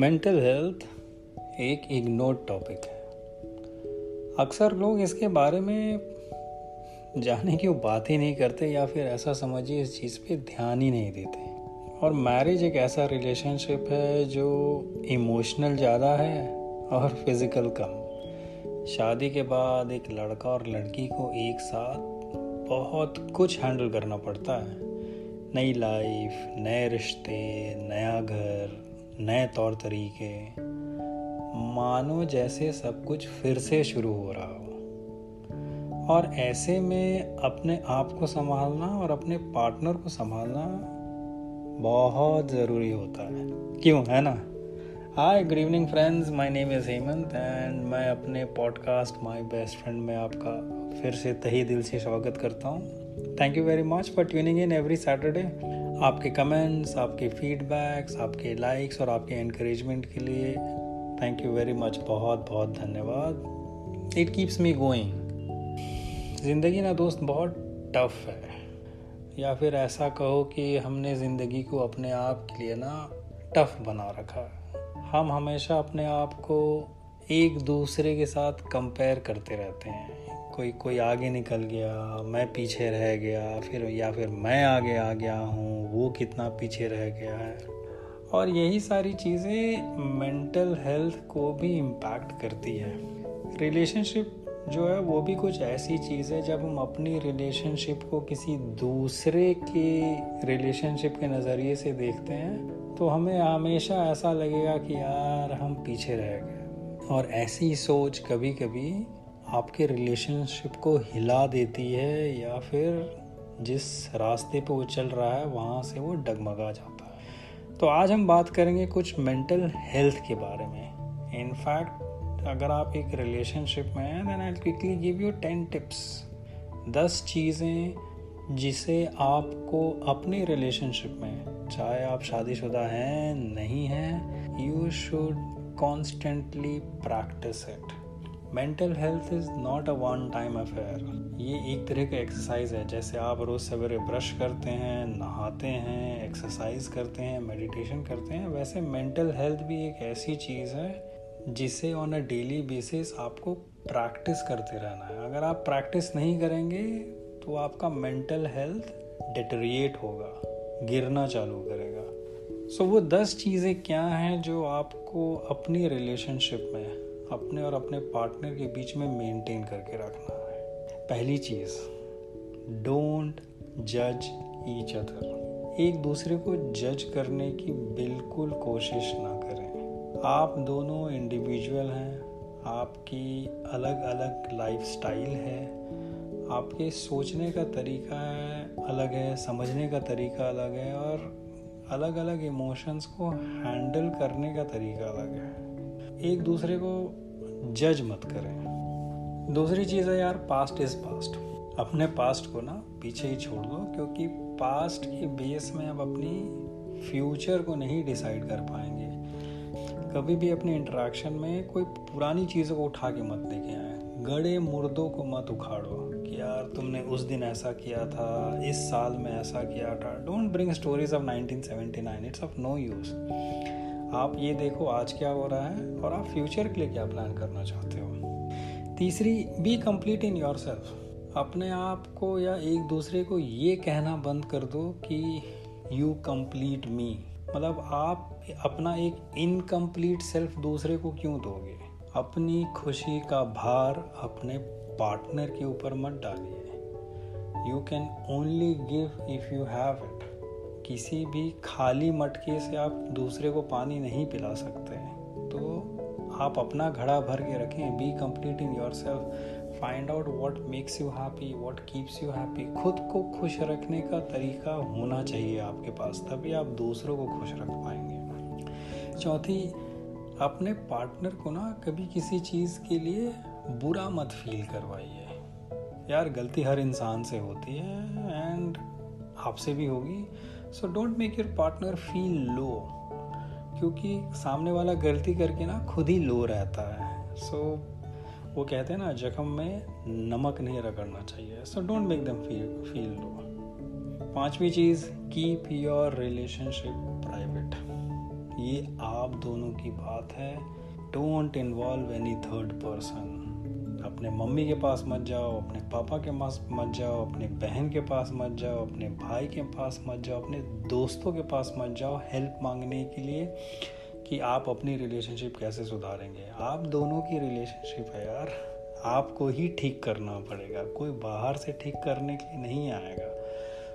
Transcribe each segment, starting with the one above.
Mental health एक ignored topic है। अक्सर लोग इसके बारे में जाने की बात ही नहीं करते या फिर ऐसा समझिए इस चीज़ पे ध्यान ही नहीं देते। और मैरिज एक ऐसा रिलेशनशिप है जो इमोशनल ज़्यादा है और फ़िज़िकल कम। शादी के बाद एक लड़का और लड़की को एक साथ बहुत कुछ हैंडल करना पड़ता है। नई लाइफ, नए रिश्ते, नया घर नए तौर तरीके, मानो जैसे सब कुछ फिर से शुरू हो रहा हो। और ऐसे में अपने आप को संभालना और अपने पार्टनर को संभालना बहुत ज़रूरी होता है। क्यों, है ना? Hi good evening friends my name is Hemant and मैं अपने पॉडकास्ट माय बेस्ट फ्रेंड में आपका फिर से तही दिल से स्वागत करता हूँ। Thank you very much for tuning in every Saturday आपके कमेंट्स आपके फीडबैक्स आपके लाइक्स और आपके इनक्रेजमेंट के लिए थैंक यू वेरी मच बहुत बहुत धन्यवाद। इट कीप्स मी गोइंग ज़िंदगी ना दोस्त बहुत टफ है। या फिर ऐसा कहो कि हमने ज़िंदगी को अपने आप के लिए ना टफ बना रखा है। हम हमेशा अपने आप को एक दूसरे के साथ कंपेयर करते रहते हैं। कोई कोई आगे निकल गया, मैं पीछे रह गया, फिर, या फिर मैं आगे आ गया हूँ। वो कितना पीछे रह गया है। और यही सारी चीज़ें मेंटल हेल्थ को भी इम्पैक्ट करती है। रिलेशनशिप जो है, वो भी कुछ ऐसी चीज़ है, जब हम अपनी रिलेशनशिप को किसी दूसरे के रिलेशनशिप के नज़रिए से देखते हैं तो हमें हमेशा ऐसा लगेगा कि यार, हम पीछे रह गए। और ऐसी सोच कभी कभी आपके रिलेशनशिप को हिला देती है, या फिर जिस रास्ते पे वो चल रहा है, वहाँ से वो डगमगा जाता है। तो आज हम बात करेंगे कुछ मेंटल हेल्थ के बारे में। इनफैक्ट अगर आप एक रिलेशनशिप में हैं then I quickly give you ten tips दस चीज़ें जिसे आपको अपने रिलेशनशिप में, चाहे आप शादीशुदा हैं, नहीं हैं you should constantly practise it mental health is not a one time affair ये एक तरह का एक्सरसाइज है जैसे आप रोज़ सवेरे ब्रश करते हैं नहाते हैं एक्सरसाइज करते हैं मेडिटेशन करते हैं वैसे मेंटल हेल्थ भी एक ऐसी चीज़ है जिसे ऑन अ डेली बेसिस आपको प्रैक्टिस करते रहना है। अगर आप प्रैक्टिस नहीं करेंगे तो आपका मेंटल हेल्थ डिटरिएट होगा गिरना चालू करेगा। सो so, वो दस चीज़ें क्या हैं जो आपको अपनी रिलेशनशिप में अपने और अपने पार्टनर के बीच में मेंटेन करके रखना है। पहली चीज़ डोंट जज ईच अदर एक दूसरे को जज करने की बिल्कुल कोशिश ना करें। आप दोनों इंडिविजुअल हैं, आपकी अलग अलग लाइफ स्टाइल है, आपके सोचने का तरीका है अलग है, समझने का तरीका अलग है और अलग अलग इमोशंस को हैंडल करने का तरीका अलग है। एक दूसरे को जज मत करें। दूसरी चीज़ है यार पास्ट इज़ पास्ट अपने पास्ट को ना पीछे ही छोड़ दो, क्योंकि पास्ट के बेस में अब अपनी फ्यूचर को नहीं डिसाइड कर पाएँगे। कभी भी अपने इंटरेक्शन में कोई पुरानी चीज़ों को उठा के मत लेके आए। गड़े मुर्दों को मत उखाड़ो कि यार, तुमने उस दिन ऐसा किया था, इस साल में ऐसा किया था। Don't bring stories of 1979 it's of no use आप ये देखो आज क्या हो रहा है और आप फ्यूचर के लिए क्या प्लान करना चाहते हो। तीसरी be complete in yourself अपने आप को या एक दूसरे को ये कहना बंद कर दो कि यू कंप्लीट मी मतलब आप अपना एक इनकम्प्लीट सेल्फ दूसरे को क्यों दोगे? अपनी खुशी का भार अपने पार्टनर के ऊपर मत डालिए। You can only give if you have it किसी भी खाली मटके से आप दूसरे को पानी नहीं पिला सकते तो आप अपना घड़ा भर के रखें be complete in yourself find out what makes you happy what keeps you happy खुद को खुश रखने का तरीका होना चाहिए आपके पास, तभी आप दूसरों को खुश रख पाएँगे। चौथी, अपने पार्टनर को ना कभी किसी चीज़ के लिए बुरा मत फील करवाइए। यार, गलती हर इंसान से होती है एंड आपसे भी होगी। So don't make your partner feel low क्योंकि सामने वाला गलती करके ना खुद ही लो रहता है। सो so, वो कहते हैं ना जख्म में नमक नहीं रगड़ना चाहिए। So don't make them feel feel low पांचवी चीज़ कीप योर रिलेशनशिप प्राइवेट ये आप दोनों की बात है। Don't involve any third person अपने मम्मी के पास मत जाओ, अपने पापा के पास मत जाओ, अपने बहन के पास मत जाओ, अपने भाई के पास मत जाओ, अपने दोस्तों के पास मत जाओ हेल्प मांगने के लिए कि आप अपनी रिलेशनशिप कैसे सुधारेंगे। आप दोनों की रिलेशनशिप है यार। आपको ही ठीक करना पड़ेगा। कोई बाहर से ठीक करने के लिए नहीं आएगा।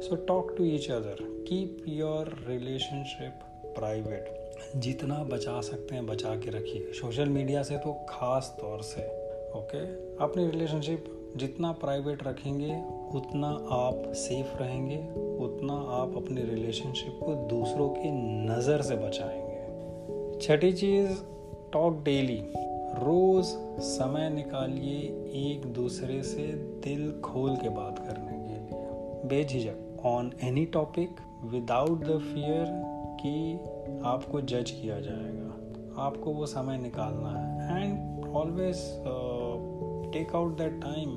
So talk to each other keep your relationship private जितना बचा सकते हैं, बचा के रखिए। सोशल मीडिया से तो खास तौर से ओके अपनी रिलेशनशिप जितना प्राइवेट रखेंगे, उतना आप सेफ़ रहेंगे, उतना आप अपनी रिलेशनशिप को दूसरों की नज़र से बचाएँगे। छठी चीज़ टॉक डेली रोज़ समय निकालिए एक दूसरे से दिल खोल के बात करने के लिए। बेझिझक on any topic without the fear कि आपको जज किया जाएगा। आपको वो समय निकालना है। And always take out that time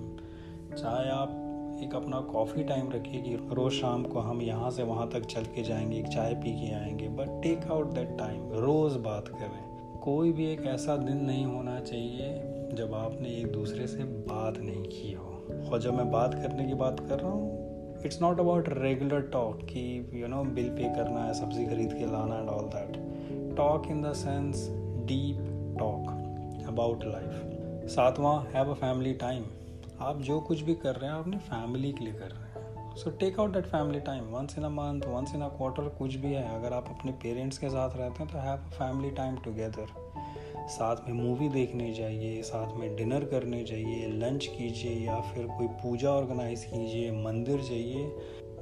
चाहे आप एक अपना कॉफ़ी टाइम रखिए कि रोज़ शाम को हम यहाँ से वहाँ तक चल के जाएँगे, एक चाय पी के आएँगे but take out that time रोज़ बात करें। कोई भी एक ऐसा दिन नहीं होना चाहिए जब आपने एक दूसरे से बात नहीं की हो। और जब मैं बात करने की बात कर रहा हूँ it's not about regular talk कि यू नो बिल पे करना है, सब्ज़ी खरीद के लाना and all that talk in the sense deep talk about life सातवां हैव अ फैमिली टाइम आप जो कुछ भी कर रहे हैं, आप अपनी फैमिली के लिए कर रहे हैं। So take out that family time once in a month once in a quarter कुछ भी है। अगर आप अपने पेरेंट्स के साथ रहते हैं तो have a family time together साथ में मूवी देखने जाइए, साथ में डिनर करने जाइए लंच कीजिए, या फिर कोई पूजा ऑर्गेनाइज कीजिए, मंदिर जाइए।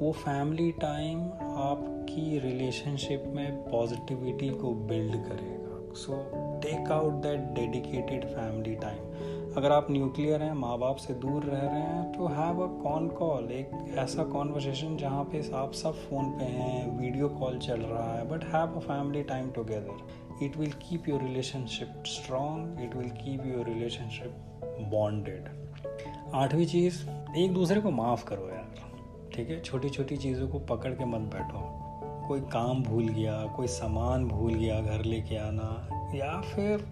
वो फैमिली टाइम आपकी रिलेशनशिप में पॉजिटिविटी को बिल्ड करेगा। So take out that dedicated family time अगर आप न्यूक्लियर हैं माँ बाप से दूर रह रहे हैं तो हैव अ कॉन कॉल एक ऐसा कॉन्वर्सेशन जहाँ पे आप सब फ़ोन पे हैं वीडियो कॉल चल रहा है but have a family time together it will keep your relationship strong it will keep your relationship bonded आठवीं चीज़, एक दूसरे को माफ़ करो यार, ठीक है? छोटी छोटी चीज़ों को पकड़ के मत बैठो। कोई काम भूल गया, कोई सामान भूल गया घर लेके आना, या फिर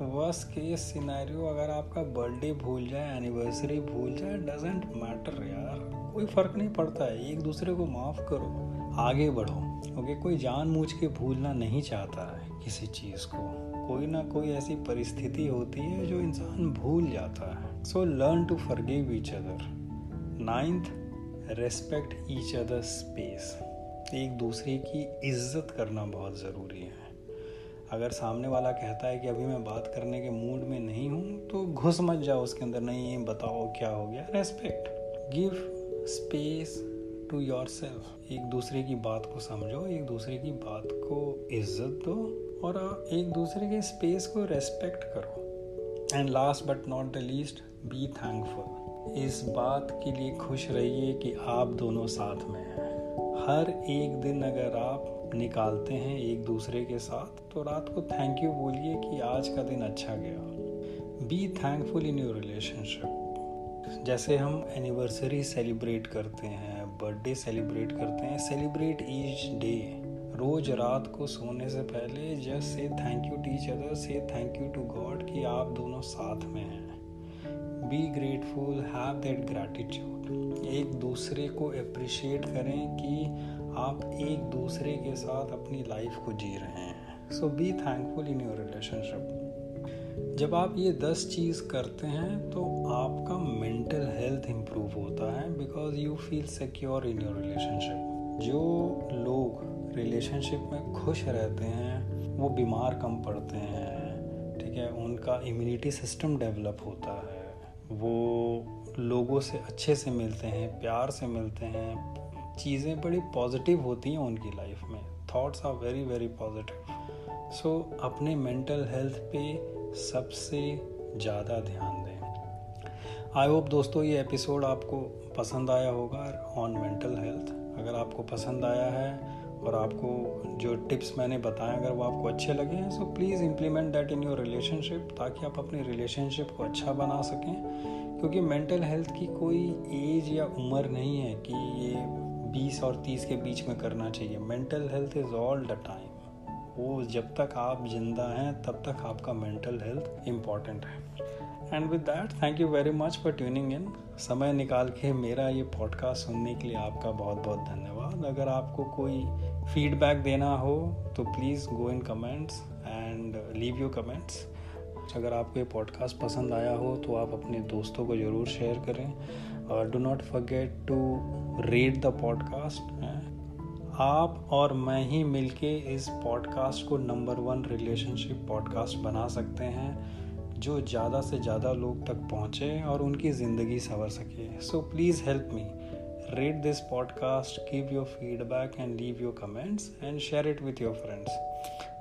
वर्स केस सिनेरियो अगर आपका बर्थडे भूल जाए एनिवर्सरी भूल जाए डजेंट मैटर यार। कोई फ़र्क नहीं पड़ता है, एक दूसरे को माफ़ करो, आगे बढ़ो। ओके कोई जान मूझ के भूलना नहीं चाहता है किसी चीज़ को। कोई ना कोई ऐसी परिस्थिति होती है जो इंसान भूल जाता है। So learn to forgive each other ninth respect each other space एक दूसरे की इज़्ज़त करना बहुत ज़रूरी है। अगर सामने वाला कहता है कि अभी मैं बात करने के मूड में नहीं हूँ तो घुस मत जाओ उसके अंदर, नहीं बताओ क्या हो गया। Respect give space to yourself एक दूसरे की बात को समझो, एक दूसरे की बात को इज़्ज़त दो और एक दूसरे के स्पेस को रेस्पेक्ट करो। And last but not the least be thankful इस बात के लिए खुश रहिए कि आप दोनों साथ में हैं। हर एक दिन अगर आप निकालते हैं एक दूसरे के साथ तो रात को थैंक यू बोलिए कि आज का दिन अच्छा गया। Be thankful in your relationship जैसे हम एनिवर्सरी सेलिब्रेट करते हैं बर्थडे सेलिब्रेट करते हैं सेलिब्रेट ईच डे रोज रात को सोने से पहले just say thank you teach other say thank you to God कि आप दोनों साथ में हैं। Be grateful have that gratitude एक दूसरे को अप्रिशिएट करें कि आप एक दूसरे के साथ अपनी लाइफ को जी रहे हैं। So be thankful in your relationship जब आप ये दस चीज़ करते हैं तो आपका मेंटल हेल्थ इम्प्रूव होता है because you feel secure in your relationship जो लोग रिलेशनशिप में खुश रहते हैं, वो बीमार कम पड़ते हैं, ठीक है? उनका इम्यूनिटी सिस्टम डेवलप होता है। वो लोगों से अच्छे से मिलते हैं, प्यार से मिलते हैं। चीज़ें बड़ी पॉजिटिव होती हैं उनकी लाइफ में। Thoughts are very very positive so अपने मेंटल हेल्थ पे सबसे ज़्यादा ध्यान दें। आई होप दोस्तों ये एपिसोड आपको पसंद आया होगा ऑन मेंटल हेल्थ अगर आपको पसंद आया है और आपको जो टिप्स मैंने बताए, अगर वो आपको अच्छे लगे हैं so please implement that in your relationship ताकि आप अपनी रिलेशनशिप को अच्छा बना सकें। क्योंकि मेंटल हेल्थ की कोई एज या उम्र नहीं है कि ये बीस और तीस के बीच में करना चाहिए। Mental health is all the time वो जब तक आप ज़िंदा हैं, तब तक आपका मेंटल हेल्थ इंपॉर्टेंट है। And with that thank you very much for tuning in समय निकाल के मेरा ये पॉडकास्ट सुनने के लिए आपका बहुत बहुत धन्यवाद। अगर आपको कोई फीडबैक देना हो तो please go in comments and leave your comments अगर आपको ये पॉडकास्ट पसंद आया हो तो आप अपने दोस्तों को ज़रूर शेयर करें। और do not forget to read the podcast आप और मैं ही मिलके इस पॉडकास्ट को नंबर वन रिलेशनशिप पॉडकास्ट बना सकते हैं, जो ज़्यादा से ज़्यादा लोग तक पहुँचे और उनकी ज़िंदगी संवर सके। So please help me rate this podcast give your feedback and leave your comments and share it with your friends.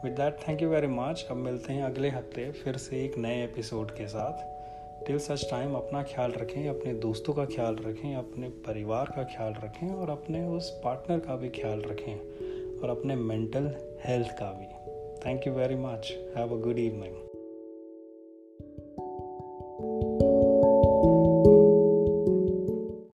With that thank you very much अब मिलते हैं अगले हफ़्ते, फिर से एक नए एपिसोड के साथ। टिल सच टाइम अपना ख्याल रखें, अपने दोस्तों का ख्याल रखें, अपने परिवार का ख्याल रखें और अपने उस पार्टनर का भी ख्याल रखें और अपने मेंटल हेल्थ का भी। Thank you very much have a good evening